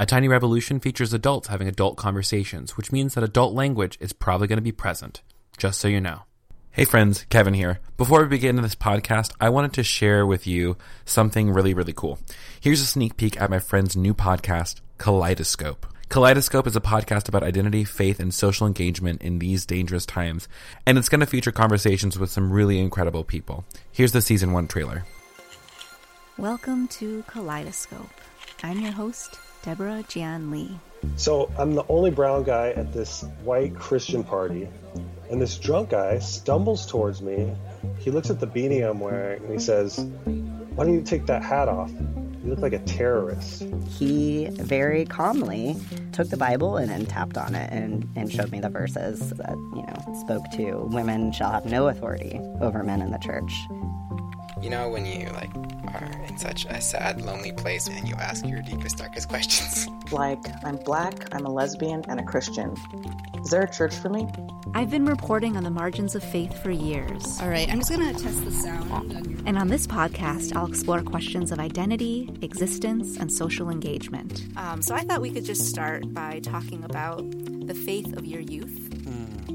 A Tiny Revolution features adults having adult conversations, which means that adult language is probably going to be present, just so you know. Hey friends, Kevin here. Before we begin this podcast, I wanted to share with you something really, really cool. Here's a sneak peek at my friend's new podcast, Kaleidoscope. Kaleidoscope is a podcast about identity, faith, and social engagement in these dangerous times, and it's going to feature conversations with some really incredible people. Here's the season one trailer. Welcome to Kaleidoscope. I'm your host, Deborah Jian Lee. So I'm the only brown guy at this white Christian party, and this drunk guy stumbles towards me. He looks at the beanie I'm wearing and he says, Why don't you take that hat off? You look like a terrorist. He very calmly took the Bible and then tapped on it and, and showed me the verses that, you know, spoke to women shall have no authority over men in the church. You know when you like are in such a sad, lonely place and you ask your deepest, darkest questions. Like, I'm black, I'm a lesbian, and a Christian. Is there a church for me? I've been reporting on the margins of faith for years. All right, I'm just gonna test the sound. And on this podcast, I'll explore questions of identity, existence, and social engagement. Um, so I thought we could just start by talking about the faith of your youth.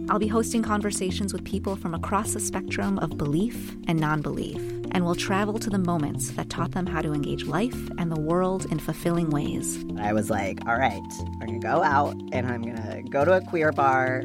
I'll be hosting conversations with people from across the spectrum of belief and non belief, and we'll travel to the moments that taught them how to engage life and the world in fulfilling ways. I was like, all right, I'm gonna go out and I'm gonna go to a queer bar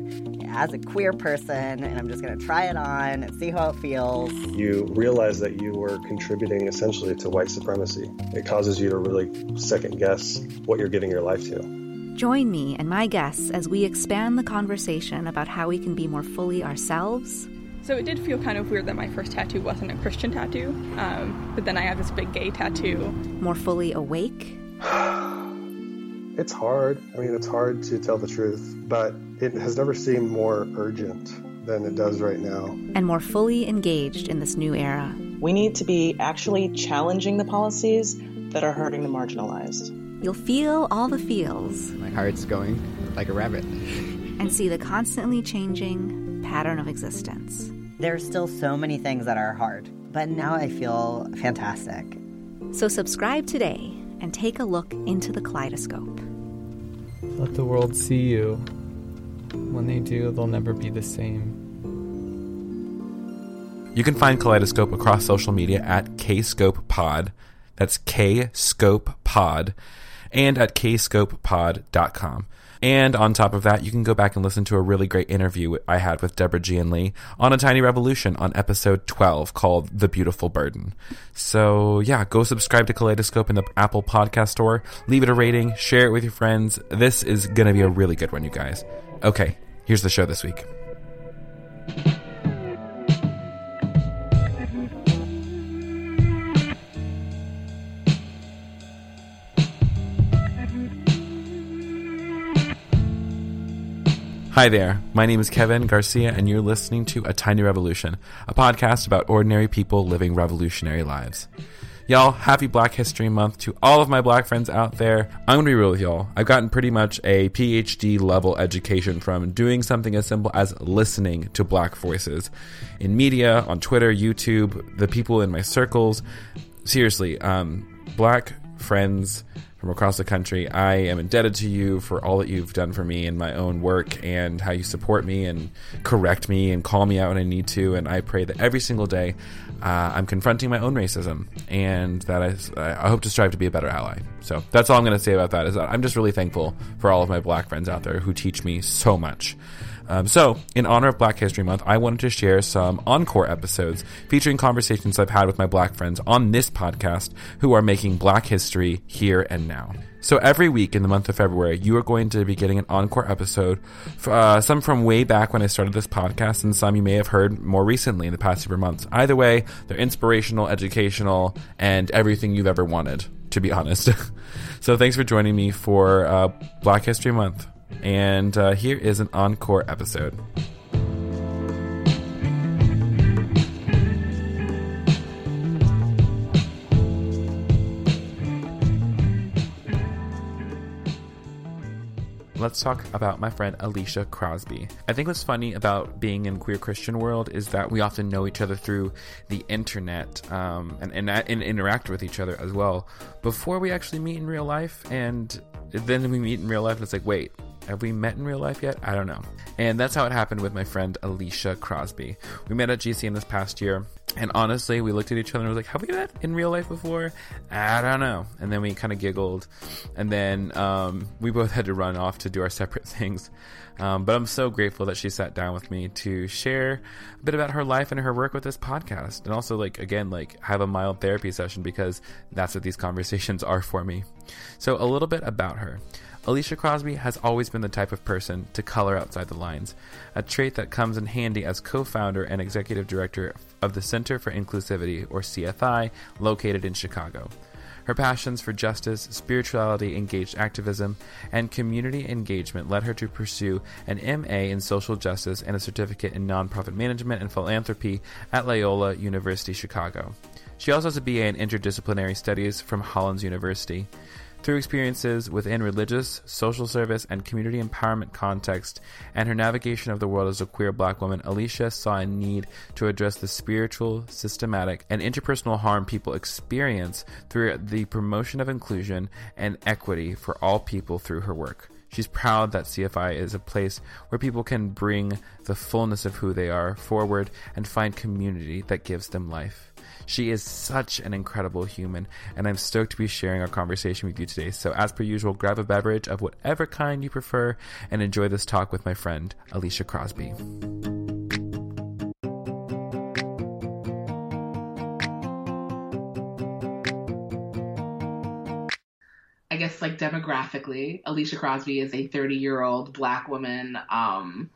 as a queer person and I'm just gonna try it on and see how it feels. You realize that you were contributing essentially to white supremacy. It causes you to really second guess what you're giving your life to. Join me and my guests as we expand the conversation about how we can be more fully ourselves. So it did feel kind of weird that my first tattoo wasn't a Christian tattoo, um, but then I have this big gay tattoo. More fully awake. It's hard. I mean, it's hard to tell the truth, but it has never seemed more urgent than it does right now. And more fully engaged in this new era. We need to be actually challenging the policies that are hurting the marginalized. You'll feel all the feels. My heart's going like a rabbit. And see the constantly changing pattern of existence. There's still so many things that are hard, but now I feel fantastic. So subscribe today and take a look into the kaleidoscope. Let the world see you. When they do, they'll never be the same. You can find Kaleidoscope across social media at KScopePod. That's KScopePod. And at kscopepod.com. And on top of that, you can go back and listen to a really great interview I had with Deborah Jian Lee on A Tiny Revolution on episode 12 called The Beautiful Burden. So, yeah, go subscribe to Kaleidoscope in the Apple Podcast Store, leave it a rating, share it with your friends. This is going to be a really good one, you guys. Okay, here's the show this week. Hi there. My name is Kevin Garcia, and you're listening to A Tiny Revolution, a podcast about ordinary people living revolutionary lives. Y'all, happy Black History Month to all of my black friends out there. I'm gonna be real with y'all. I've gotten pretty much a PhD level education from doing something as simple as listening to black voices in media, on Twitter, YouTube, the people in my circles. Seriously, um, black friends from across the country. I am indebted to you for all that you've done for me in my own work and how you support me and correct me and call me out when I need to. And I pray that every single day uh, I'm confronting my own racism and that I, I hope to strive to be a better ally. So that's all I'm going to say about that. Is that I'm just really thankful for all of my black friends out there who teach me so much. Um, so, in honor of Black History Month, I wanted to share some encore episodes featuring conversations I've had with my black friends on this podcast who are making black history here and now. So, every week in the month of February, you are going to be getting an encore episode, uh, some from way back when I started this podcast, and some you may have heard more recently in the past few months. Either way, they're inspirational, educational, and everything you've ever wanted, to be honest. so, thanks for joining me for uh, Black History Month. And uh, here is an encore episode. let's talk about my friend Alicia Crosby. I think what's funny about being in queer Christian world is that we often know each other through the internet um, and, and, and interact with each other as well before we actually meet in real life. And then we meet in real life and it's like, wait, have we met in real life yet? I don't know. And that's how it happened with my friend Alicia Crosby. We met at GCN this past year, and honestly, we looked at each other and was like, have we met in real life before? I don't know. And then we kind of giggled, and then um, we both had to run off to do our separate things. Um, but I'm so grateful that she sat down with me to share a bit about her life and her work with this podcast, and also like again like have a mild therapy session because that's what these conversations are for me. So a little bit about her. Alicia Crosby has always been the type of person to color outside the lines, a trait that comes in handy as co founder and executive director of the Center for Inclusivity, or CFI, located in Chicago. Her passions for justice, spirituality, engaged activism, and community engagement led her to pursue an MA in social justice and a certificate in nonprofit management and philanthropy at Loyola University Chicago. She also has a BA in interdisciplinary studies from Hollins University. Through experiences within religious, social service, and community empowerment context, and her navigation of the world as a queer black woman, Alicia saw a need to address the spiritual, systematic, and interpersonal harm people experience through the promotion of inclusion and equity for all people through her work. She's proud that CFI is a place where people can bring the fullness of who they are forward and find community that gives them life. She is such an incredible human, and I'm stoked to be sharing our conversation with you today. So, as per usual, grab a beverage of whatever kind you prefer and enjoy this talk with my friend, Alicia Crosby. I guess like demographically, Alicia Crosby is a 30 year old black woman um,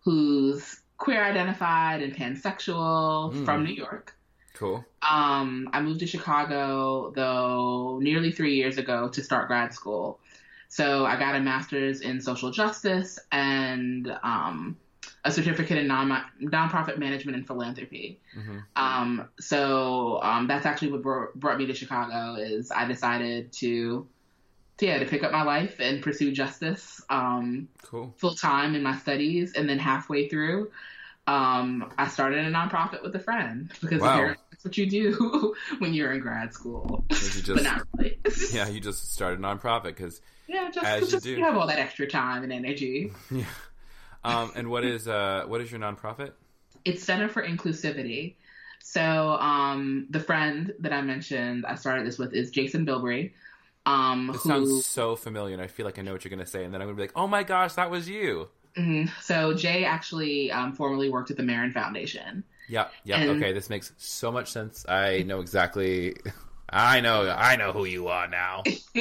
who's queer identified and pansexual Mm. from New York. Cool. Um, I moved to Chicago though nearly three years ago to start grad school. So I got a master's in social justice and um, a certificate in non nonprofit management and philanthropy. Um, so um, that's actually what brought, brought me to Chicago. Is I decided to, to yeah, to pick up my life and pursue justice um, Cool. full time in my studies, and then halfway through, um, I started a nonprofit with a friend because Wow. apparently that's what you do when you're in grad school, You but not really. yeah, you just started a nonprofit because yeah, just, As you do. you have all that extra time and energy. yeah. Um, and what is uh, what is your nonprofit? it's Center for Inclusivity. So um, the friend that I mentioned, I started this with, is Jason Bilbrey. Um, This who, sounds so familiar, and I feel like I know what you're going to say, and then I'm going to be like, "Oh my gosh, that was you!" Mhm. So Jay actually um, formerly worked at the Marin Foundation. Yep, yep. And- okay, this makes so much sense. I know exactly. I know, I know who you are now.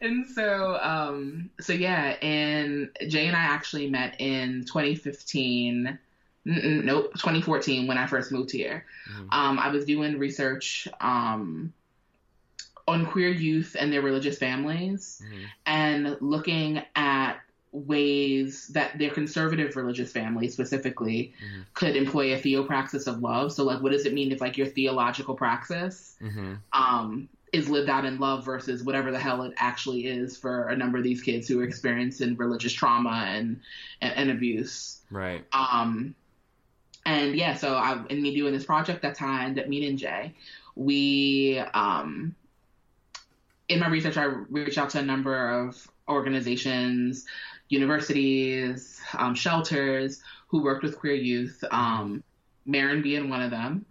and so, um, so yeah, and Jay and I actually met in 2015. Mm-mm, nope, 2014 when I first moved here. Um, I was doing research um, on queer youth and their religious families, and looking at ways that their conservative religious families specifically could employ a theopraxis of love. So, like, what does it mean if like your theological praxis hmm um, is lived out in love versus whatever the hell it actually is for a number of these kids who are experiencing religious trauma and and, and abuse. Right. Um, and yeah, so I, in me doing this project, that's how I ended up meeting Jay. We, um, in my research, I reached out to a number of organizations, universities, um, shelters who worked with queer youth, um, Marin being one of them.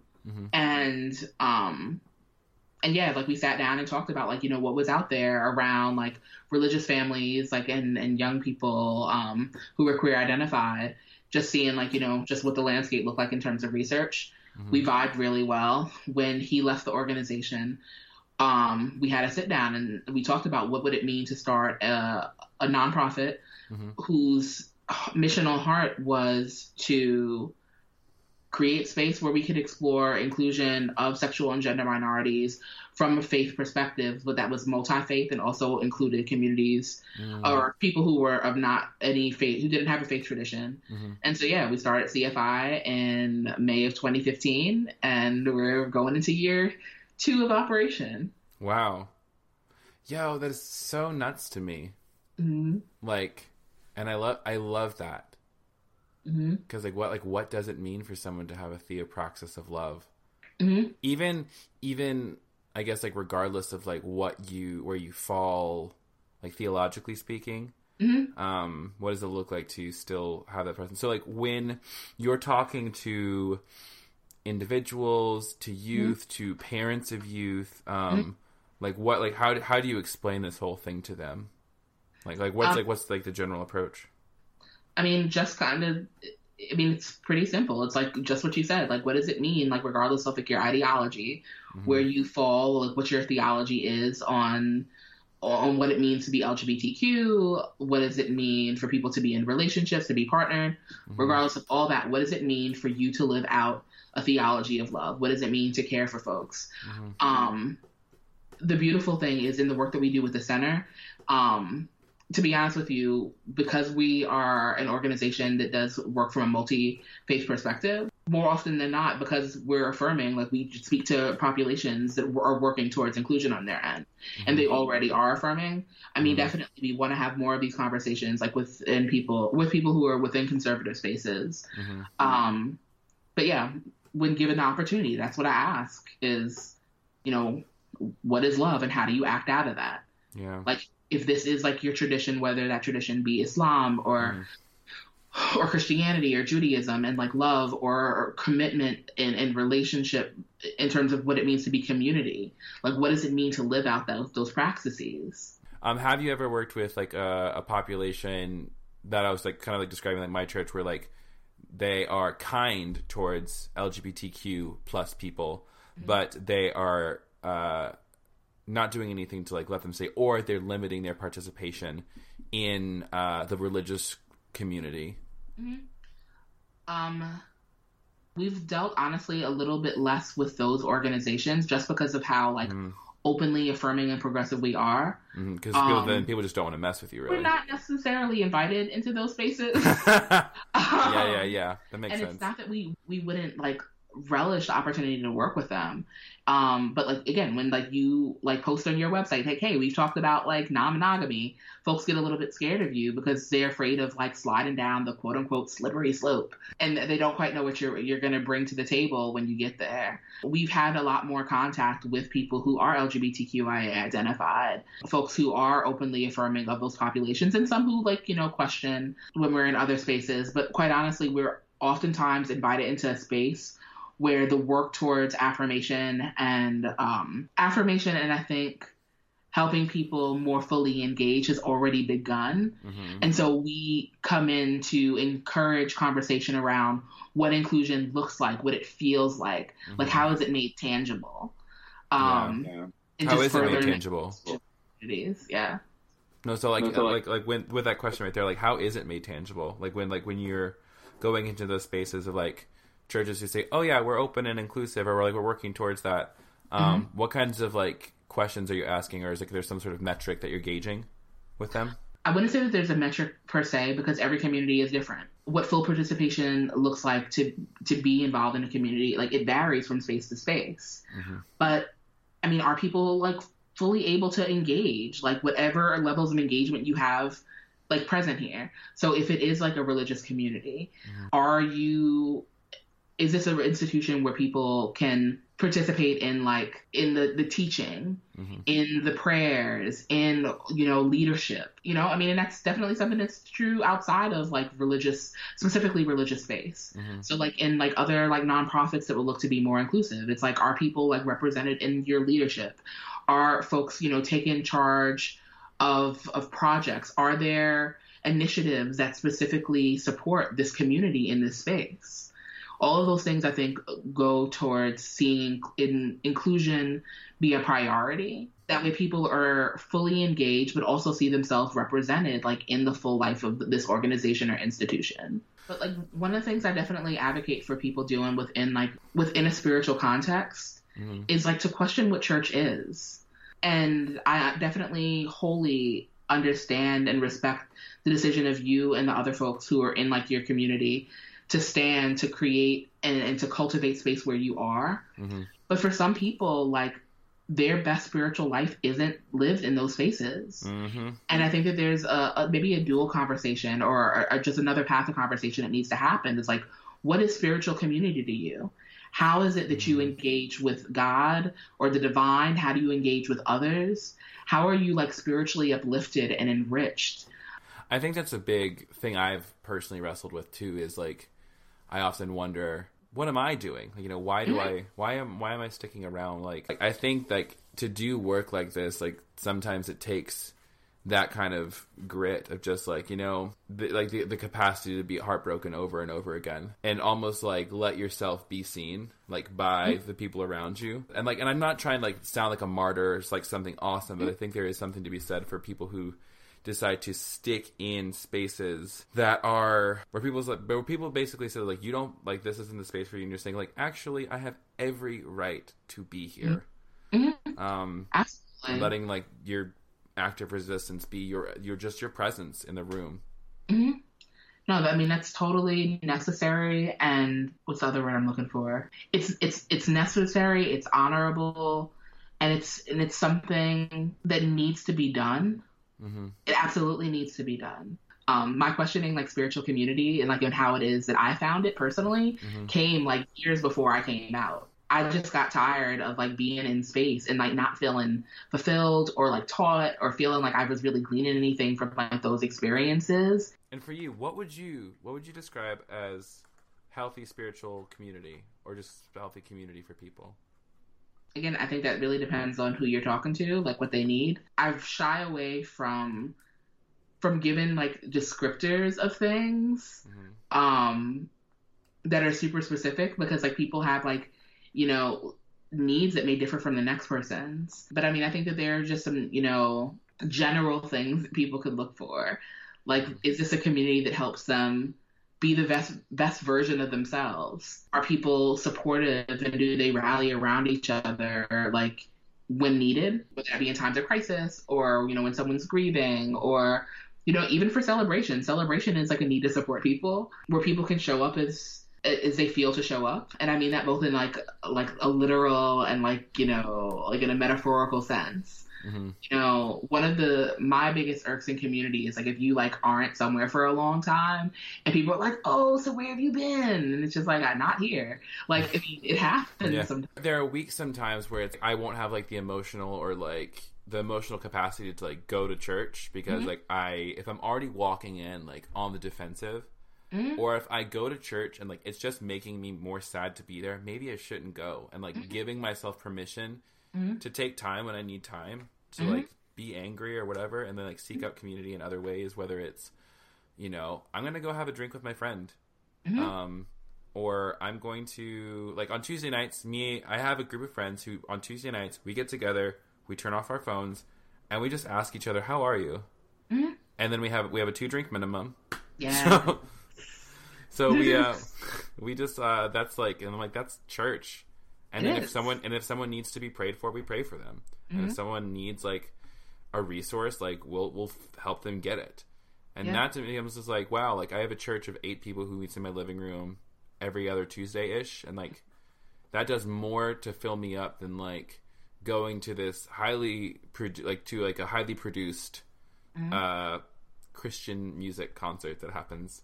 And, um, and yeah, like we sat down and talked about like, you know, what was out there around like religious families, like, and, and young people, um, who were queer identified, just seeing like, you know, just what the landscape looked like in terms of research. We vibed really well. When he left the organization, um, we had a sit down and we talked about what would it mean to start a, a nonprofit Mm-hmm. whose mission missional heart was to create space where we could explore inclusion of sexual and gender minorities from a faith perspective, but that was multi-faith and also included communities mm. or people who were of not any faith, who didn't have a faith tradition. Mm-hmm. And so, yeah, we started CFI in May of 2015, and we're going into year two of operation. Wow. Yo, that is so nuts to me. Mm-hmm. Like, and I love I love that Mm-hmm. because like what like what does it mean for someone to have a theopraxis of love? Mm-hmm. Even even I guess like regardless of like what you where you fall like theologically speaking. Mm-hmm. Um, what does it look like to still have that presence? So like when you're talking to individuals, to youth, to parents of youth, um, like what like how how do you explain this whole thing to them? Like like what's Um, like what's like the general approach? I mean, just kind of. I mean, it's pretty simple. It's like just what you said. Like, what does it mean? Like, regardless of like your ideology, where you fall, like what your theology is on on what it means to be LGBTQ. What does it mean for people to be in relationships, to be partnered? Regardless of all that, what does it mean for you to live out a theology of love? What does it mean to care for folks? Um, the beautiful thing is in the work that we do with the center. Um, to be honest with you, because we are an organization that does work from a multi faith perspective, more often than not, because we're affirming, like we speak to populations that are working towards inclusion on their end, and they already are affirming. I mean, Mhm. definitely we want to have more of these conversations, like within people, with people who are within conservative spaces. Mhm. Um, but yeah, when given the opportunity, that's what I ask: is, you know, what is love, and how do you act out of that? Yeah. like if this is like your tradition whether that tradition be islam or or christianity or judaism and like love or, or commitment and, in relationship in terms of what it means to be community like what does it mean to live out those those practices? Um, have you ever worked with like a, a population that I was like kind of like describing like my church where like they are kind towards LGBTQ plus people, but they are uh, not doing anything to like let them say, or they're limiting their participation in uh, the religious community. um we've dealt honestly a little bit less with those organizations just because of how like openly affirming and progressive we are Because Um, people then people just don't want to mess with you, really. we're not necessarily invited into those spaces yeah, yeah, yeah. That makes and sense. it's not that we we wouldn't like relish the opportunity to work with them. Um but like again when like you like post on your website like hey we've talked about like non-monogamy. Folks get a little bit scared of you because they're afraid of like sliding down the quote unquote slippery slope. And they don't quite know what you're you're going to bring to the table when you get there. We've had a lot more contact with people who are lgbtqia identified folks who are openly affirming of those populations and some who like you know question when we're in other spaces. But quite honestly we're oftentimes invited into a space where the work towards affirmation and um, affirmation and I think helping people more fully engage has already begun. And so we come in to encourage conversation around what inclusion looks like, what it feels like, like how is it made tangible. Um, and How just is it made tangible? opportunities. Yeah. No, so like, No, so, like, like, when with that question right there, like, how is it made tangible? Like when, like when you're going into those spaces of like churches who say, "Oh yeah, we're open and inclusive," or we're like we're working towards that. Um, Mm-hmm. What kinds of like questions are you asking, or is like there some sort of metric that you're gauging with them? I wouldn't say that there's a metric per se because every community is different. What full participation looks like to to be involved in a community, like it varies from space to space. But I mean, are people like fully able to engage? Like whatever levels of engagement you have like present here. So if it is like a religious community, are you is this an institution where people can participate in like in the the teaching mm-hmm. in the prayers in you know leadership? You know i mean and that's definitely something that's true outside of like religious specifically religious space. Mm-hmm. So like in like other like nonprofits that would look to be more inclusive it's like are people like represented in your leadership? Are folks you know taking charge of of projects? Are there initiatives that specifically support this community in this space all of those things I think go towards seeing in inclusion be a priority. That way people are fully engaged, but also see themselves represented like in the full life of this organization or institution. But like one of the things I definitely advocate for people doing within like within a spiritual context mm-hmm. is like to question what church is. And I definitely wholly understand and respect the decision of you and the other folks who are in like your community to stand to create and, and to cultivate space where you are but for some people like their best spiritual life isn't lived in those spaces. Mm-hmm. And I think that there's a, a maybe a dual conversation or, or just another path of conversation that needs to happen. It's like, what is spiritual community to you? How is it that you engage with God or the divine? How do you engage with others? How are you like spiritually uplifted and enriched? I think that's a big thing I've personally wrestled with too. Is like, I often wonder, what am I doing? Like, You know, why do mm-hmm. I, why am, why am I sticking around? Like, like, I think like to do work like this, like sometimes it takes that kind of grit of just like you know the, like the, the capacity to be heartbroken over and over again and almost like let yourself be seen like by mm-hmm. the people around you and like and i'm not trying to like sound like a martyr it's like something awesome but mm-hmm. i think there is something to be said for people who decide to stick in spaces that are where people's like where people basically say like you don't like this isn't the space for you and you're saying like actually i have every right to be here um Absolutely. letting like your active resistance be your your just your presence in the room hmm No, I mean that's totally necessary. And what's the other word I'm looking for? It's it's it's necessary. It's honorable, and it's and it's something that needs to be done. Mm-hmm. It absolutely needs to be done. Um, my questioning like spiritual community and like and how it is that I found it personally Mhm. came like years before I came out. I just got tired of like being in space and like not feeling fulfilled or like taught or feeling like I was really gleaning anything from like those experiences. And for you, what would you what would you describe as healthy spiritual community or just healthy community for people? Again, I think that really depends on who you're talking to, like what they need. I've shy away from from giving like descriptors of things um that are super specific because like people have like you know needs that may differ from the next person's. But I mean, I think that there are just some, you know, general things that people could look for. Like, is this a community that helps them be the best best version of themselves? Are people supportive and do they rally around each other like when needed? Whether that be in times of crisis or, you know, when someone's grieving or you know, even for celebration. Celebration is like a need to support people where people can show up as as they feel to show up. And I mean that both in like like a literal and like, you know, like in a metaphorical sense Mm-hmm. you know, one of the my biggest irks in community is like if you like aren't somewhere for a long time and people are like, Oh, so where have you been? And it's just like I'm not here. Like I mean, it happens Yeah. sometimes. There are weeks sometimes where it's, I won't have like the emotional or like the emotional capacity to like go to church because Mhm. like I if I'm already walking in like on the defensive Mhm. or if I go to church and like it's just making me more sad to be there, maybe I shouldn't go and like Mm-hmm. giving myself permission Mhm. to take time when I need time to Mhm. like be angry or whatever and then like seek out community in other ways whether it's you know, I'm to go have a drink with my friend Mhm. um, or I'm going to like on Tuesday nights. Me, I have a group of friends who on Tuesday nights we get together, we turn off our phones, and we just ask each other, "How are you?" Mhm. And then we have we have a two drink minimum. Yeah. So, so we uh, we just uh, that's like, and I'm like, that's church. And It then if someone and if someone needs to be prayed for, we pray for them. And if Mhm. someone needs like a resource, like we'll we'll f- help them get it. And Yeah. that to me was just like, wow, like I have a church of eight people who meets in my living room every other Tuesday ish, and like that does more to fill me up than like going to this highly produ- like to like a highly produced Mhm. uh Christian music concert that happens.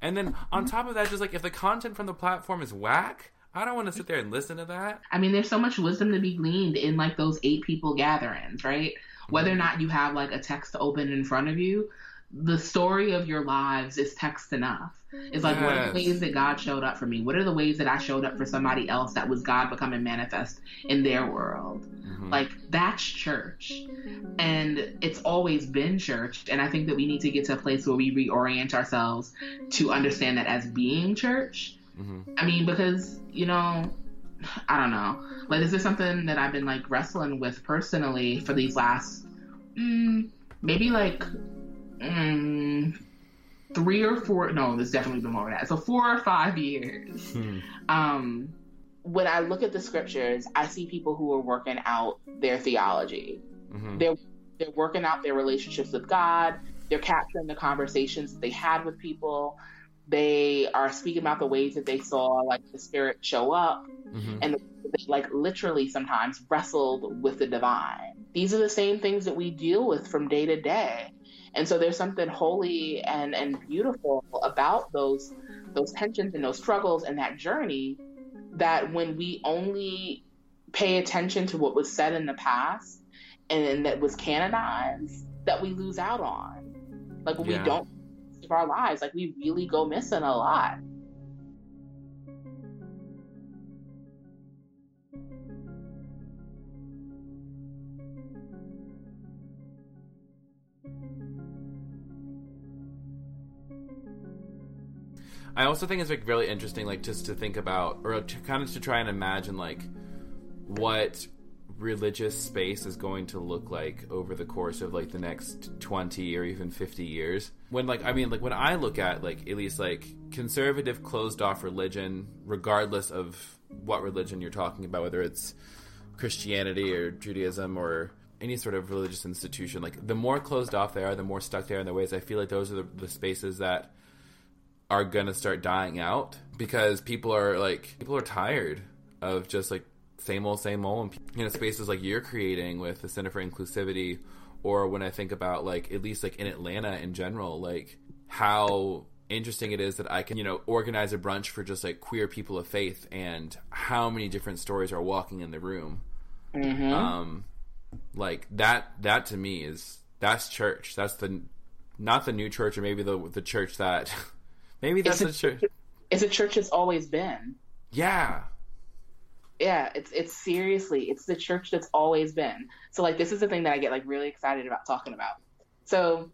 And then on top of that, just like if the content from the platform is whack, I don't want to sit there and listen to that. I mean, there's so much wisdom to be gleaned in like those eight people gatherings, right? Whether or mm-hmm. not you have like a text open in front of you, the story of your lives is text enough. It's like, what are the ways that God showed up for me? What are the ways that I showed up for somebody else that was God becoming manifest in their world? Mm-hmm. Like, that's church. And it's always been church. And I think that we need to get to a place where we reorient ourselves to understand that as being church. Mm-hmm. I mean, because, you know, I don't know. Like, is this is something that I've been like wrestling with personally for these last, mm, maybe like, mm, three or four. No, there's definitely been more than that. So four or five years. Um, when I look at the scriptures, I see people who are working out their theology. Mm-hmm. They're they're working out their relationships with God. They're capturing the conversations that they had with people, They are speaking about the ways that they saw like the spirit show up Mhm. and they like literally sometimes wrestled with the divine. These are the same things that we deal with from day to day. And so there's something holy and, and beautiful about those those tensions and those struggles and that journey that when we only pay attention to what was said in the past and that was canonized, that we lose out on. Like when Yeah. we don't of our lives, like we really go missing a lot. I also think it's like really interesting, like just to think about, or to kind of to try and imagine, like what religious space is going to look like over the course of like the next 20 or even 50 years. When like i mean like when i look at like at least like conservative closed off religion regardless of what religion you're talking about whether it's christianity or judaism or any sort of religious institution like the more closed off they are the more stuck they are in their ways i feel like those are the, the spaces that are gonna start dying out because people are like people are tired of just like same old same old. And you know spaces like you're creating with the center for inclusivity or when i think about like at least like in atlanta in general like how interesting it is that i can you know organize a brunch for just like queer people of faith and how many different stories are walking in the room. Mhm. um like that that to me is that's church. That's the not the new church or maybe the the church that maybe that's It's the a- church. It's a church that's always been. yeah Yeah, it's it's seriously, it's the church that's always been. So like this is the thing that I get like really excited about talking about. So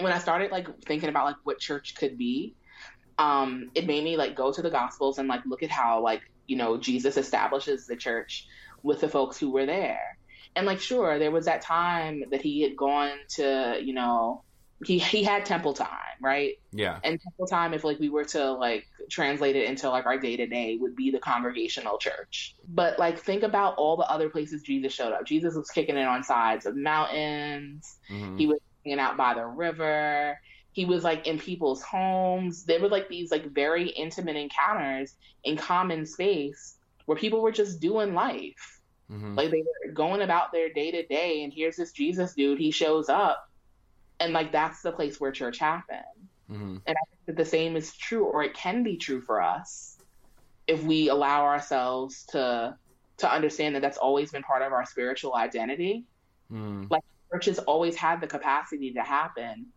when I started like thinking about like what church could be, um, it made me like go to the gospels and like look at how like, you know, Jesus establishes the church with the folks who were there. And like sure, there was that time that he had gone to, you know, he he had temple time, right? yeah. And temple time if like we were to like translate it into like our day to day would be the congregational church. But like think about all the other places jesus showed up. Jesus was kicking it on sides of mountains. Mhm. he was hanging out by the river. He was like in people's homes. There were like these like very intimate encounters in common space where people were just doing life. Mhm. like they were going about their day to day and here's this jesus dude. He shows up and like that's the place where church happened Mhm. and I think that the same is true, or it can be true for us, if we allow ourselves to to understand that that's always been part of our spiritual identity. Mhm. Like church has always had the capacity to happen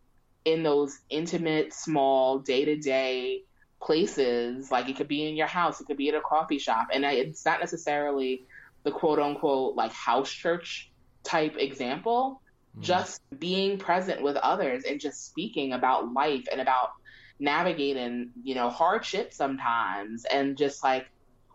in those intimate, small, day to day places. Like it could be in your house, it could be at a coffee shop, and I, it's not necessarily the quote unquote like house church type example Mm. just being present with others and just speaking about life and about navigating, you know, hardship sometimes and just like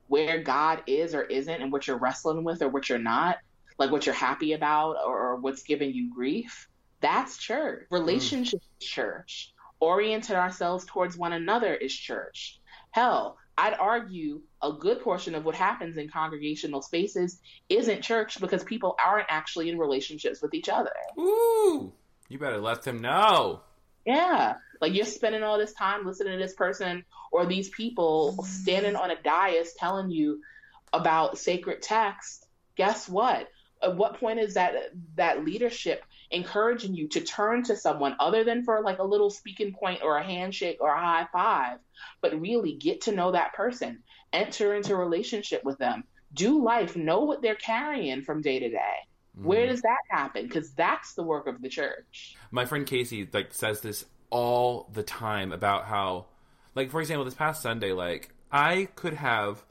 where God is or isn't and what you're wrestling with or what you're not, like what you're happy about or, or what's giving you grief. That's church. Mm. Relationship is church. Oriented ourselves towards one another is church. Hell, I'd argue a good portion of what happens in congregational spaces isn't church because people aren't actually in relationships with each other. Ooh, you better let them know. Yeah. Like you're spending all this time listening to this person or these people standing on a dais telling you about sacred text. Guess what? At what point is that that leadership encouraging you to turn to someone other than for like a little speaking point or a handshake or a high five, but really get to know that person, enter into a relationship with them, do life, know what they're carrying from day to day. Where Mhm. does that happen? Because that's the work of the church. my friend Casey like says this all the time about how like for example this past Sunday like I could have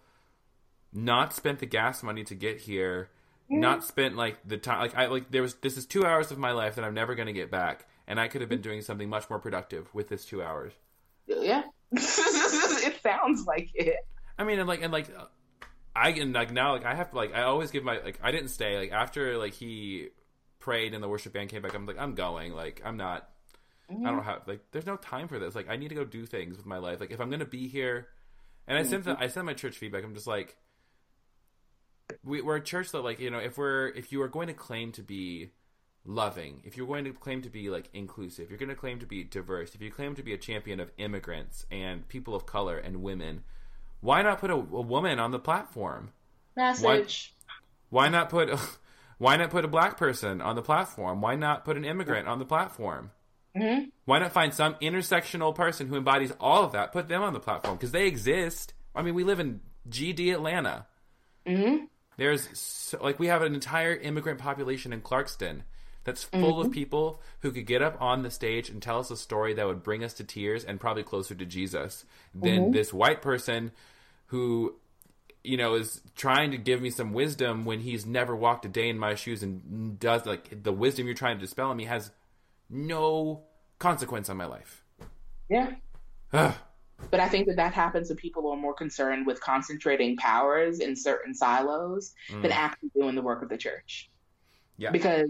not spent the gas money to get here not spent like the time like I like there was this is 2 hours of my life that I'm never going to get back and I could have been doing something much more productive with this 2 hours Yeah. it sounds like it. I mean, and like, and like, I and like now, like I have to like, I always give my like, I didn't stay like after like he prayed and the worship band came back. I'm like, I'm going. Like, I'm not. I don't have like. There's no time for this. Like, I need to go do things with my life. Like, if I'm gonna be here, and I sent the, mm-hmm. I sent my church feedback. I'm just like, we, we're a church that like you know if we're if you are going to claim to be loving, if you're going to claim to be like inclusive, you're going to claim to be diverse, if you claim to be a champion of immigrants and people of color and women, why not put a, a woman on the platform? Message. Why, why not put why not put a black person on the platform? Why not put an immigrant on the platform? Mm-hmm. Why not find some intersectional person who embodies all of that? Put them on the platform because they exist. I mean, we live in GD Atlanta. Mm-hmm. There's so, like we have an entire immigrant population in Clarkston that's full Mhm. of people who could get up on the stage and tell us a story that would bring us to tears and probably closer to Jesus than Mhm. this white person who you know is trying to give me some wisdom when he's never walked a day in my shoes and does like the wisdom you're trying to dispel on me has no consequence on my life. Yeah. But I think that that happens when people are more concerned with concentrating powers in certain silos than Mm. actually doing the work of the church. Yeah. Because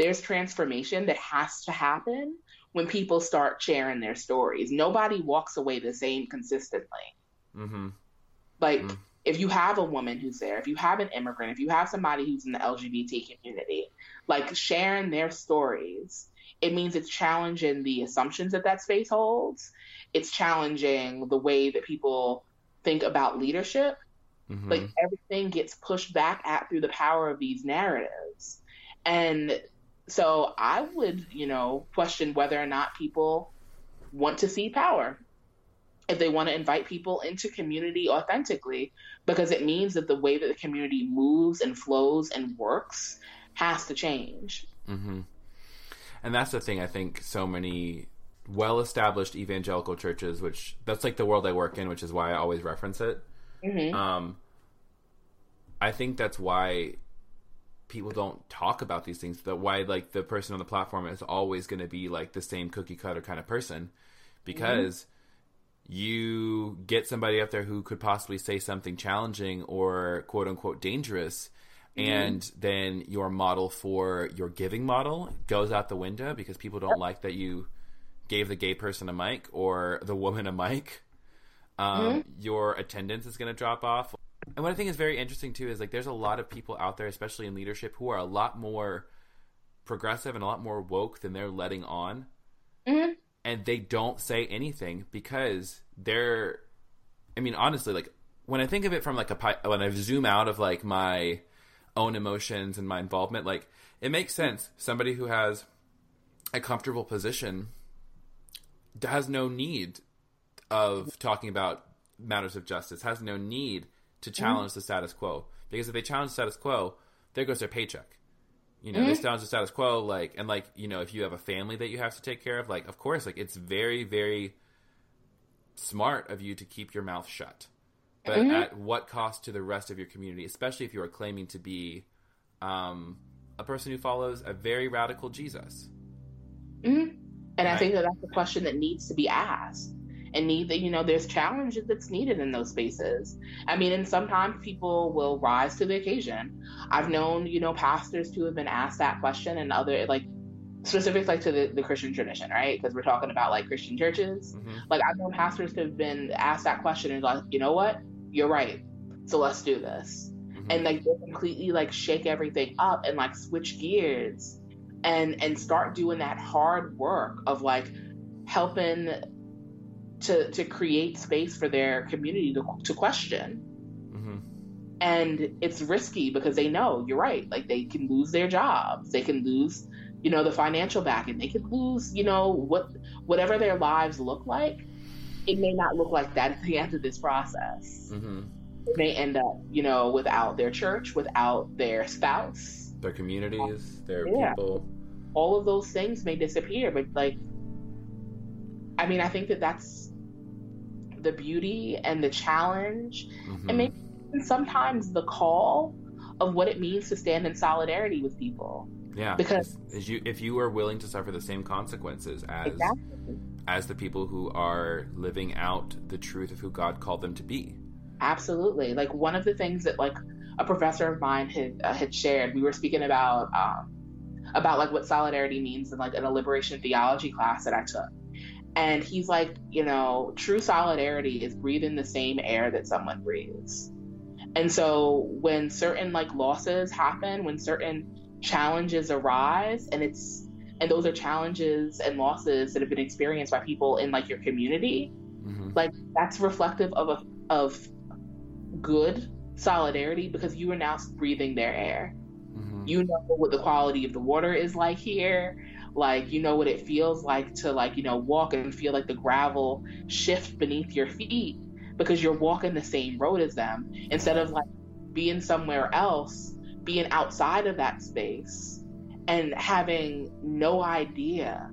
there's transformation that has to happen when people start sharing their stories. Nobody walks away the same consistently. Mm-hmm. Like, if you have a woman who's there, if you have an immigrant, if you have somebody who's in the LGBT community, like sharing their stories, it means it's challenging the assumptions that that space holds. It's challenging the way that people think about leadership. Mm-hmm. Like, everything gets pushed back at through the power of these narratives. And so I would, you know, question whether or not people want to see power if they want to invite people into community authentically, because it means that the way that the community moves and flows and works has to change. Mm-hmm. And that's the thing. I think so many well-established evangelical churches, which that's like the world I work in, which is why I always reference it. Mhm. Um, I think that's why people don't talk about these things. That why like the person on the platform is always going to be like the same cookie cutter kind of person, because you get somebody up there who could possibly say something challenging or quote unquote dangerous and then your model for your giving model goes out the window because people don't like that you gave the gay person a mic or the woman a mic. Um, your attendance is going to drop off and what i think is very interesting too is like there's a lot of people out there especially in leadership who are a lot more progressive and a lot more woke than they're letting on Mhm. and they don't say anything because they're i mean honestly like when i think of it from like a when i zoom out of like my own emotions and my involvement like it makes sense somebody who has a comfortable position has no need of talking about matters of justice has no need to challenge the status quo because if they challenge the status quo there goes their paycheck you know, Mhm. this challenge the status quo, like, and like, you know, if you have a family that you have to take care of, like, of course, like, it's very, very smart of you to keep your mouth shut. But Mhm. at what cost to the rest of your community, especially if you are claiming to be um, a person who follows a very radical Jesus? Mhm. And I think that that's a question that needs to be asked. And need that, you know, there's challenges that's needed in those spaces. I mean, and sometimes people will rise to the occasion. I've known, you know, pastors to have been asked that question and other, like, specific, like, to the, the Christian tradition, right? Because we're talking about, like, Christian churches. Mm-hmm. Like, I've known pastors to have been asked that question and, like, you know what? You're right. So let's do this. Mm-hmm. And, like, they'll completely, like, shake everything up and, like, switch gears and and start doing that hard work of like helping to to create space for their community to, to question Mm-hmm. and it's risky because they know you're right like they can lose their jobs they can lose you know the financial backing they could lose you know what whatever their lives look like it may not look like that at the end of this process Mm-hmm. they may end up you know without their church without their spouse Their communities, their Yeah. people. all of those things may disappear but like i mean i think that that's the beauty and the challenge Mhm. and maybe sometimes the call of what it means to stand in solidarity with people Yeah, because- as, as you if you are willing to suffer the same consequences as Exactly. as the people who are living out the truth of who God called them to be. absolutely like one of the things that like a professor of mine had uh, had shared we were speaking about um about like what solidarity means in like in a liberation theology class that i took and he's like you know true solidarity is breathing the same air that someone breathes and so when certain like losses happen when certain challenges arise and it's and those are challenges and losses that have been experienced by people in like your community mm-hmm. like that's reflective of a, of good solidarity because you are now breathing their air mm-hmm. you know what the quality of the water is like here like you know what it feels like to like you know walk and feel like the gravel shift beneath your feet because you're walking the same road as them. Instead of like being somewhere else being outside of that space and having no idea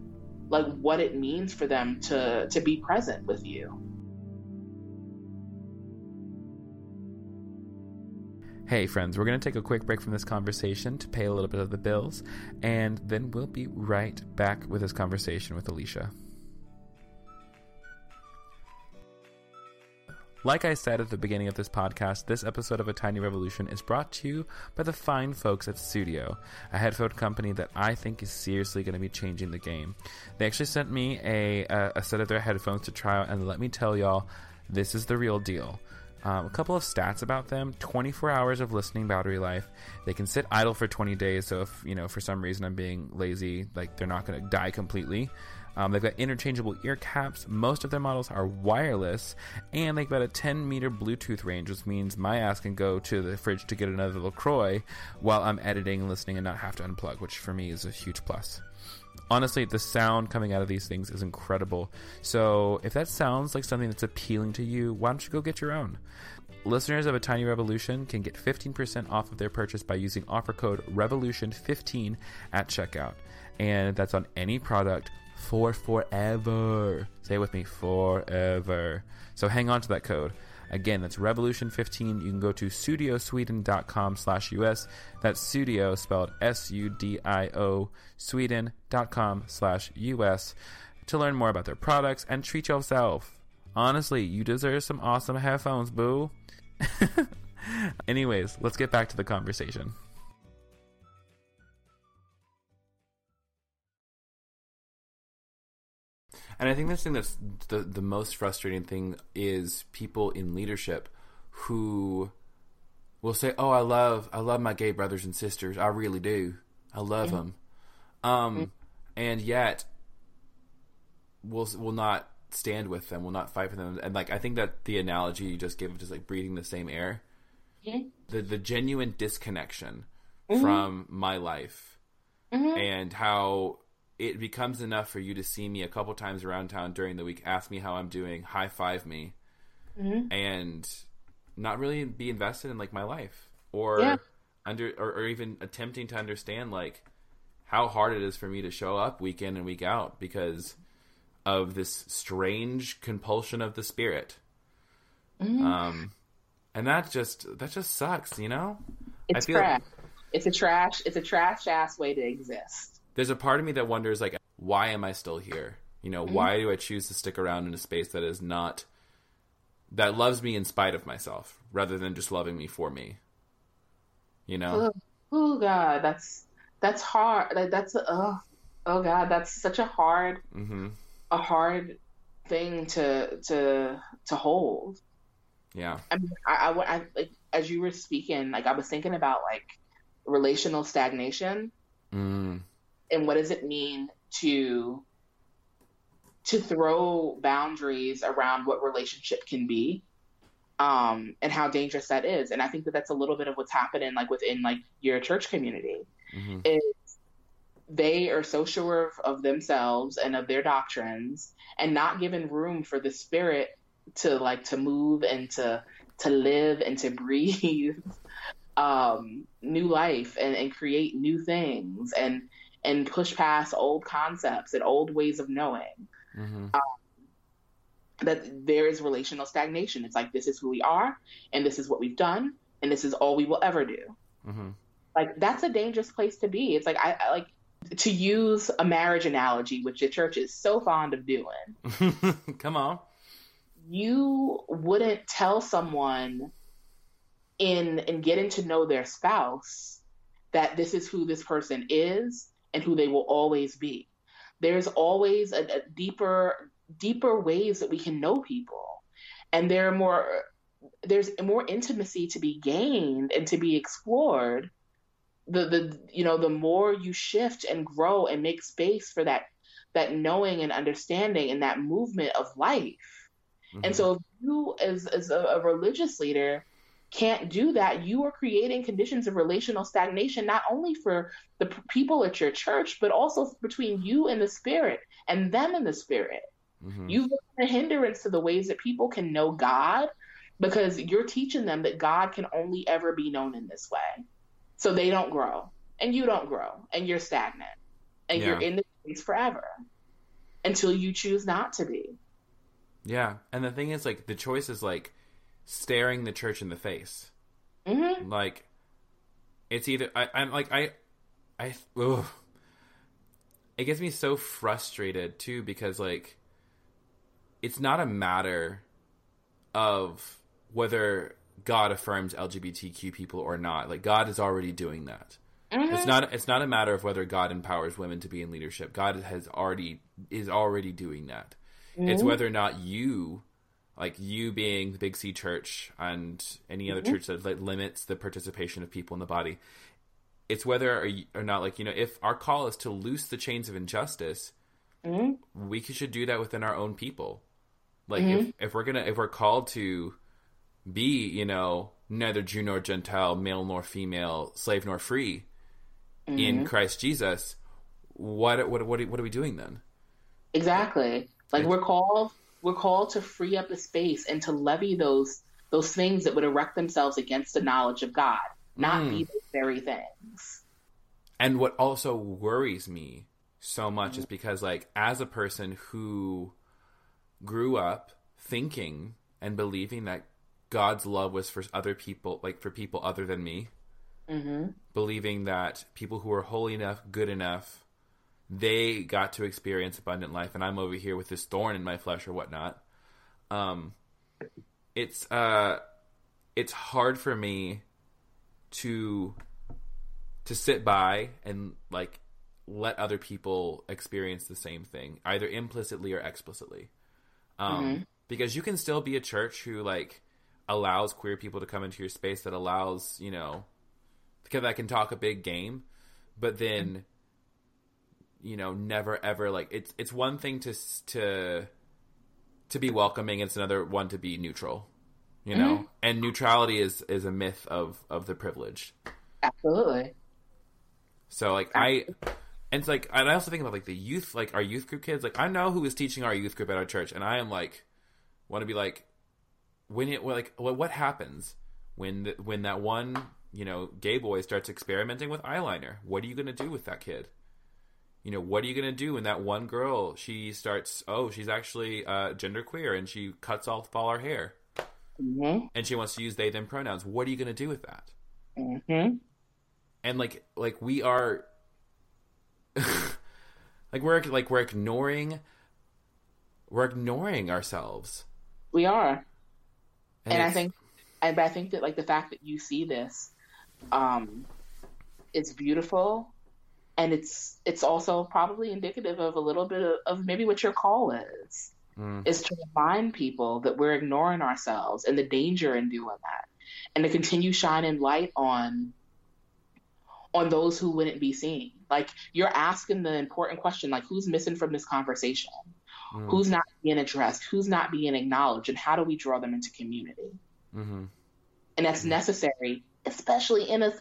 like what it means for them to to be present with you Hey, friends, we're going to take a quick break from this conversation to pay a little bit of the bills, and then we'll be right back with this conversation with Alicia. Like I said at the beginning of this podcast, this episode of A Tiny Revolution is brought to you by the fine folks at Sudio, a headphone company that I think is seriously going to be changing the game. They actually sent me a, a, a set of their headphones to try out, and let me tell y'all, this is the real deal. Um, a couple of stats about them 24 hours of listening battery life. They can sit idle for 20 days, so if, you know, for some reason I'm being lazy, like they're not going to die completely. Um, they've got interchangeable ear caps. Most of their models are wireless, and they've got a 10 meter Bluetooth range, which means my ass can go to the fridge to get another LaCroix while I'm editing and listening and not have to unplug, which for me is a huge plus honestly, the sound coming out of these things is incredible. So if that sounds like something that's appealing to you, why don't you go get your own? Listeners of A Tiny Revolution can get 15% off of their purchase by using offer code REVOLUTION15 at checkout. And that's on any product for forever. Say it with me, forever. So hang on to that code. Again, that's Revolution15. You can go to sudiosweden.com slash US. That's Sudio spelled S-U-D-I-O Sweden.com slash US to learn more about their products and treat yourself. Honestly, you deserve some awesome headphones, boo. Anyways, let's get back to the conversation. And I think this thing that's the the most frustrating thing is people in leadership who will say, "Oh, I love I love my gay brothers and sisters. I really do. I love them." Um, mm-hmm. and yet will will not stand with them, will not fight for them. And like I think that the analogy you just gave of just like breathing the same air, mm-hmm. the the genuine disconnection mm-hmm. from my life, mm-hmm. and how it becomes enough for you to see me a couple times around town during the week, ask me how I'm doing, high five me, mm-hmm. and not really be invested in like my life or yeah. under or, or, even attempting to understand like how hard it is for me to show up week in and week out because of this strange compulsion of the spirit. Mm-hmm. Um, and that just that just sucks, you know. It's trash. Like, it's a trash. It's a trash ass way to exist there's a part of me that wonders like why am I still here? You know, mm-hmm. why do I choose to stick around in a space that is not that loves me in spite of myself rather than just loving me for me? You know? Oh, oh god, that's that's hard. Like that's oh oh god, that's such a hard mm-hmm. a hard thing to to to hold. Yeah. I mean, I, I, I like as you were speaking, like I was thinking about like relational stagnation. Mm and what does it mean to to throw boundaries around what relationship can be um, and how dangerous that is and i think that that's a little bit of what's happening like within like your church community mm-hmm. is they are so sure of themselves and of their doctrines and not giving room for the spirit to like to move and to to live and to breathe um, new life and, and create new things and and push past old concepts and old ways of knowing. Mm-hmm. Um, that there is relational stagnation. It's like this is who we are, and this is what we've done, and this is all we will ever do. Mm-hmm. Like that's a dangerous place to be. It's like I, I like to use a marriage analogy, which the church is so fond of doing. Come on. You wouldn't tell someone in in getting to know their spouse that this is who this person is and who they will always be. There's always a, a deeper, deeper ways that we can know people, and there are more. There's more intimacy to be gained and to be explored the the you know the more you shift and grow and make space for that that knowing and understanding and that movement of life. Mm-hmm. And so if you as as a, a religious leader can't do that, you are creating conditions of relational stagnation, not only for the p- people at your church, but also between you and the spirit and them and the spirit. Mm-hmm. You've been a hindrance to the ways that people can know God because you're teaching them that God can only ever be known in this way. So they don't grow and you don't grow and you're stagnant and yeah. you're in the space forever until you choose not to be. Yeah. And the thing is, like, the choice is like, staring the church in the face. Mm-hmm. Like, it's either I, I'm like I, I, ugh. it gets me so frustrated too because like, it's not a matter of whether God affirms LGBTQ people or not. Like God is already doing that. Mm-hmm. It's not. It's not a matter of whether God empowers women to be in leadership. God has already is already doing that. Mm-hmm. It's whether or not you like you being the Big C Church and any other mm-hmm. church that like, limits the participation of people in the body. It's whether or, or, not like you know if our call is to loose the chains of injustice, mm-hmm. we should do that within our own people. Like mm-hmm. if if we're gonna if we're called to be you know neither Jew nor Gentile, male nor female, slave nor free in mm-hmm. Christ Jesus, what what what what are we doing then? Exactly. Like we're called we're called to free up the space and to levy those those things that would erect themselves against the knowledge of God, not mm. be those very things. And what also worries me so much mm-hmm. is because like as a person who grew up thinking and believing that God's love was for other people, like for people other than me, mm-hmm. believing that people who are holy enough, good enough, they got to experience abundant life, and I'm over here with this thorn in my flesh or whatnot. Um, it's uh, it's hard for me to to sit by and like let other people experience the same thing, either implicitly or explicitly. Um, mm-hmm. Because you can still be a church who like allows queer people to come into your space that allows you know because I can talk a big game, but then you know never ever like it's it's one thing to to to be welcoming it's another one to be neutral you know? Mm-hmm. and neutrality is is a myth of of the privileged absolutely. So like i and it's like and i also think about like the youth like our youth group kids like i know who is teaching our youth group at our church and i am like want to be like when it like what what happens when the, when that one you know gay boy starts experimenting with eyeliner? What are you going to do with that kid you know, what are you going to do when that one girl, she starts, oh, she's actually uh, genderqueer and she cuts off all her hair. Mm-hmm. And she wants to use they, them pronouns. What are you going to do with that? Mm-hmm. And like, like we are, like we're, like we're ignoring, we're ignoring ourselves. We are. And, and I think, and I think that like the fact that you see this, um, it's beautiful and it's it's also probably indicative of a little bit of, of maybe what your call is mm. is to remind people that we're ignoring ourselves and the danger in doing that and to continue shining light on on those who wouldn't be seen like you're asking the important question like who's missing from this conversation mm. who's not being addressed who's not being acknowledged and how do we draw them into community mm-hmm. and that's mm-hmm. necessary especially in a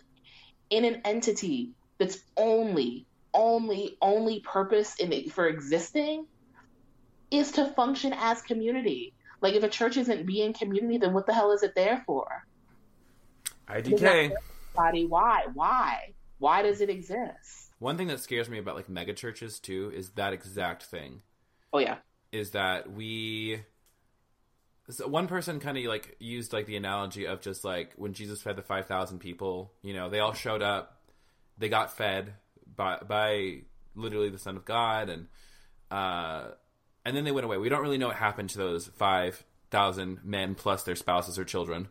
in an entity that's only, only, only purpose in it for existing is to function as community. Like if a church isn't being community, then what the hell is it there for? IDK. Body, why? Why? Why does it exist? One thing that scares me about like mega churches too is that exact thing. Oh yeah. Is that we so one person kind of like used like the analogy of just like when Jesus fed the 5000 people, you know, they all showed up they got fed by by literally the Son of God, and uh, and then they went away. We don't really know what happened to those five thousand men plus their spouses or children.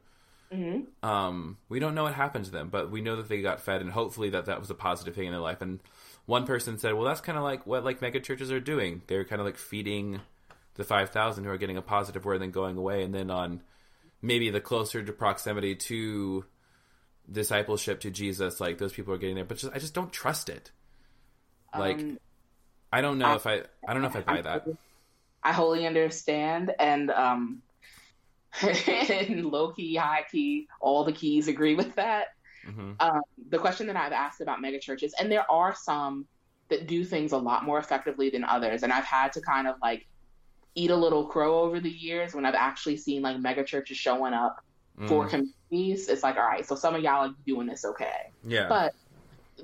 Mm-hmm. Um, we don't know what happened to them, but we know that they got fed, and hopefully that that was a positive thing in their life. And one person said, "Well, that's kind of like what like mega churches are doing. They're kind of like feeding the five thousand who are getting a positive word and then going away, and then on maybe the closer to proximity to discipleship to Jesus, like those people are getting there, but just I just don't trust it. Like Um, I don't know I- if I I don't know if I buy that. I wholly understand, and um, and low key, high key, all the keys agree with that. hmm Um, the question that I've asked about megachurches, and there are some that do things a lot more effectively than others, and I've had to kind of like eat a little crow over the years when I've actually seen like megachurches showing up for Mm. communities. It's like, all right, so some of y'all are doing this okay. Yeah. But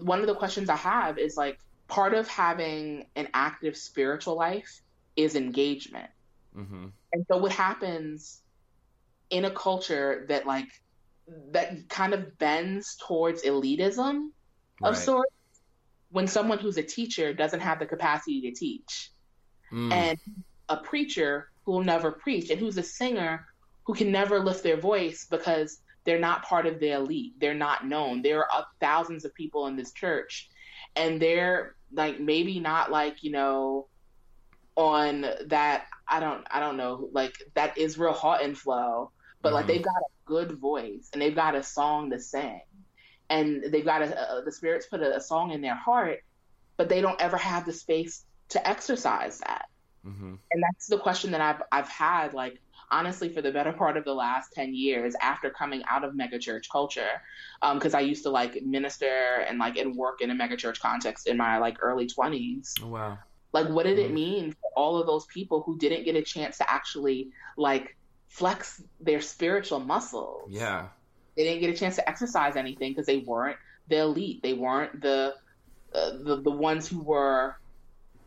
one of the questions I have is like part of having an active spiritual life is engagement. Mm-hmm. And so what happens in a culture that like that kind of bends towards elitism of Right. sorts when someone who's a teacher doesn't have the capacity to teach Mm. and a preacher who will never preach and who's a singer who can never lift their voice because they're not part of the elite. They're not known. There are thousands of people in this church and they're like maybe not like you know on that i don't i don't know like that israel houghton flow but like Mhm. they've got a good voice and they've got a song to sing and they've got a, uh, the spirits put a, a song in their heart but they don't ever have the space to exercise that. Hmm and that's the question that I've I've had like honestly for the better part of the last 10 years after coming out of megachurch culture because I used to like minister and like and work in a megachurch context in my like early 20s Oh, wow. like what did it Mhm. mean for all of those people who didn't get a chance to actually like flex their spiritual muscles Yeah. they didn't get a chance to exercise anything because they weren't the elite. They weren't the uh, the the ones who were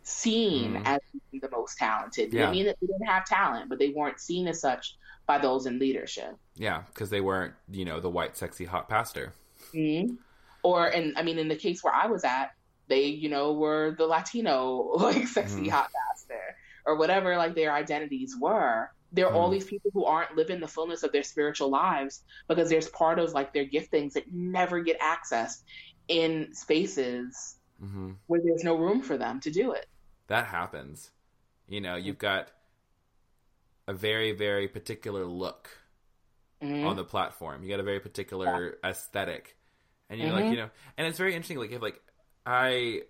seen Mm. as the most talented. Yeah. didn't mean that they didn't have talent, but they weren't seen as such by those in leadership. Yeah, because they weren't, you know, the white, sexy, hot pastor. Mhm. Or, and I mean, in the case where I was at, they, you know, were the Latino, like sexy Mhm. hot pastor, or whatever, like their identities were. There are all these people who aren't living the fullness of their spiritual lives because there's part of like their giftings that never get accessed in spaces where there's no room for them to do it. That happens. You know, you've got a very, very particular look Mhm. on the platform. You got a very particular aesthetic, and you're like, Mhm. you know, and it's very interesting. Like, if like I,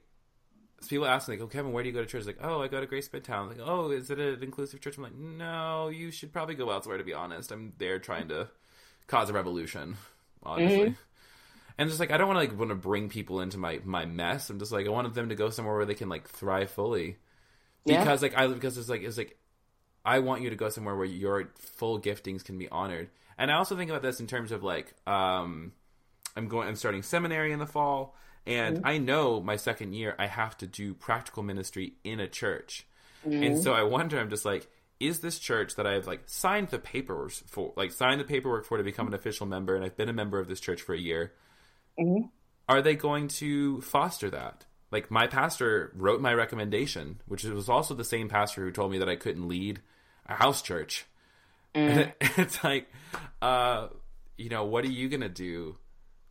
so people ask me like, "Oh, Kevin, where do you go to church?" Like, "Oh, I go to Grace Midtown." Like, "Oh, is it an inclusive church?" I'm like, "No, you should probably go elsewhere." To be honest, I'm there trying to cause a revolution, honestly. Mhm. And just like I don't want to like want to bring people into my my mess. I'm just like I wanted them to go somewhere where they can like thrive fully. Yeah. Because like I because it's like it's like I want you to go somewhere where your full giftings can be honored. And I also think about this in terms of like um I'm going I'm starting seminary in the fall and I know my second year I have to do practical ministry in a church. And so I wonder I'm just like is this church that I've like signed the papers for like signed the paperwork for to become an official member and I've been a member of this church for a year are they going to foster that? Like my pastor wrote my recommendation, which was also the same pastor who told me that I couldn't lead a house church. it's like, uh, you know, what are you gonna do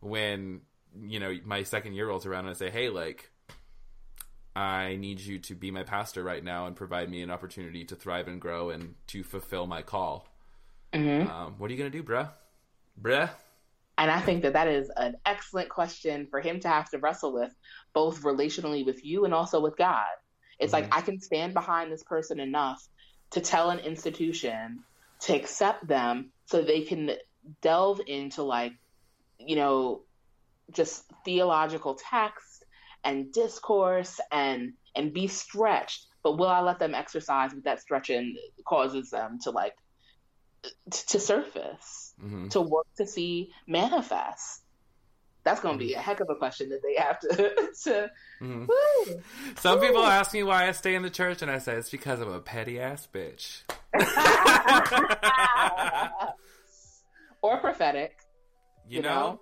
when you know my second year rolls around and I say, hey, like, I need you to be my pastor right now and provide me an opportunity to thrive and grow and to fulfill my call. Um, what are you gonna do, bruh? Bruh. And I think that that is an excellent question for him to have to wrestle with, both relationally with you and also with God. It's like mm-hmm. I can stand behind this person enough to tell an institution to accept them so they can delve into like, you know, just theological text and discourse and and be stretched. But will I let them exercise what that stretching causes them to like to surface? hmm to work to see manifest? That's going to be a heck of a question that they have to. to Mhm. Woo. Some people ask me why I stay in the church, and I say it's because I'm a petty ass bitch. or prophetic. You, You know? know?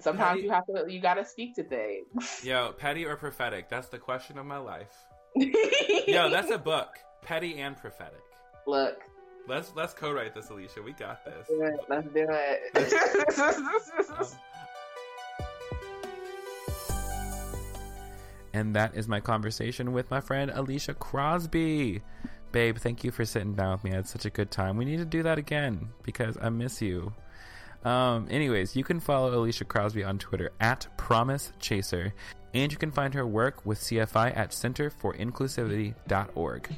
Sometimes petty, you have to. You got to speak to things. Yo, petty or prophetic? That's the question of my life. Yo, that's a book. Petty and prophetic. Look. Let's let's co-write this, Alicia. We got this. do it. Let's do it. And that is my conversation with my friend Alicia Crosby. Babe, thank you for sitting down with me. I had such a good time. We need to do that again because I miss you. Um, anyways, you can follow Alicia Crosby on Twitter at Promise Chaser, and you can find her work with CFI at centerforinclusivity.org.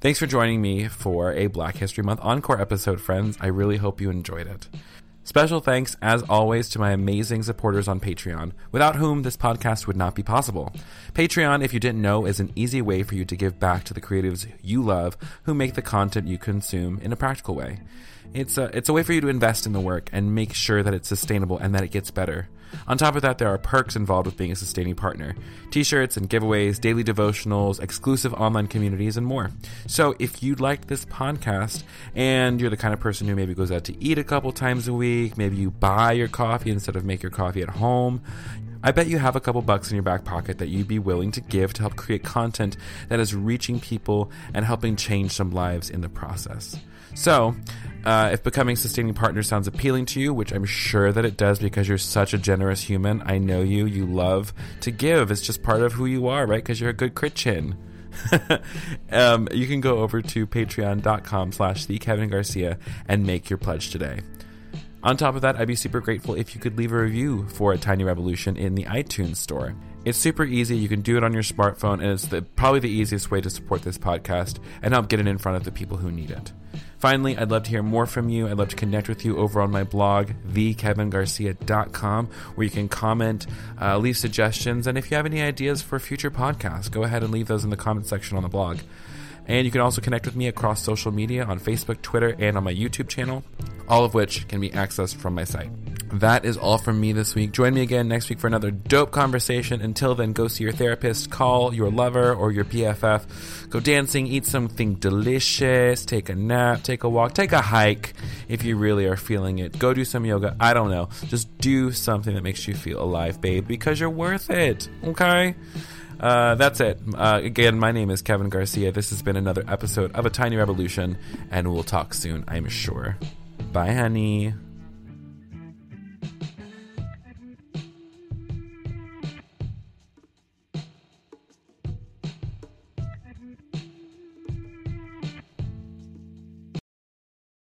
Thanks for joining me for a Black History Month Encore episode, friends. I really hope you enjoyed it. Special thanks, as always, to my amazing supporters on Patreon, without whom this podcast would not be possible. Patreon, if you didn't know, is an easy way for you to give back to the creatives you love who make the content you consume in a practical way. It's a, it's a way for you to invest in the work and make sure that it's sustainable and that it gets better. On top of that, there are perks involved with being a sustaining partner t shirts and giveaways, daily devotionals, exclusive online communities, and more. So, if you like this podcast and you're the kind of person who maybe goes out to eat a couple times a week, maybe you buy your coffee instead of make your coffee at home, I bet you have a couple bucks in your back pocket that you'd be willing to give to help create content that is reaching people and helping change some lives in the process. So, uh, if becoming a sustaining partner sounds appealing to you, which I'm sure that it does because you're such a generous human, I know you, you love to give. It's just part of who you are, right? Because you're a good Christian. um, you can go over to patreon.com slash the Kevin Garcia and make your pledge today. On top of that, I'd be super grateful if you could leave a review for a Tiny Revolution in the iTunes store. It's super easy. You can do it on your smartphone, and it's the, probably the easiest way to support this podcast and help get it in front of the people who need it. Finally, I'd love to hear more from you. I'd love to connect with you over on my blog, thekevingarcia.com, where you can comment, uh, leave suggestions, and if you have any ideas for future podcasts, go ahead and leave those in the comment section on the blog. And you can also connect with me across social media on Facebook, Twitter, and on my YouTube channel, all of which can be accessed from my site. That is all from me this week. Join me again next week for another dope conversation. Until then, go see your therapist, call your lover or your PFF, go dancing, eat something delicious, take a nap, take a walk, take a hike if you really are feeling it. Go do some yoga. I don't know. Just do something that makes you feel alive, babe, because you're worth it. Okay? Uh, that's it. Uh, again, my name is Kevin Garcia. This has been another episode of A Tiny Revolution, and we'll talk soon, I'm sure. Bye, honey.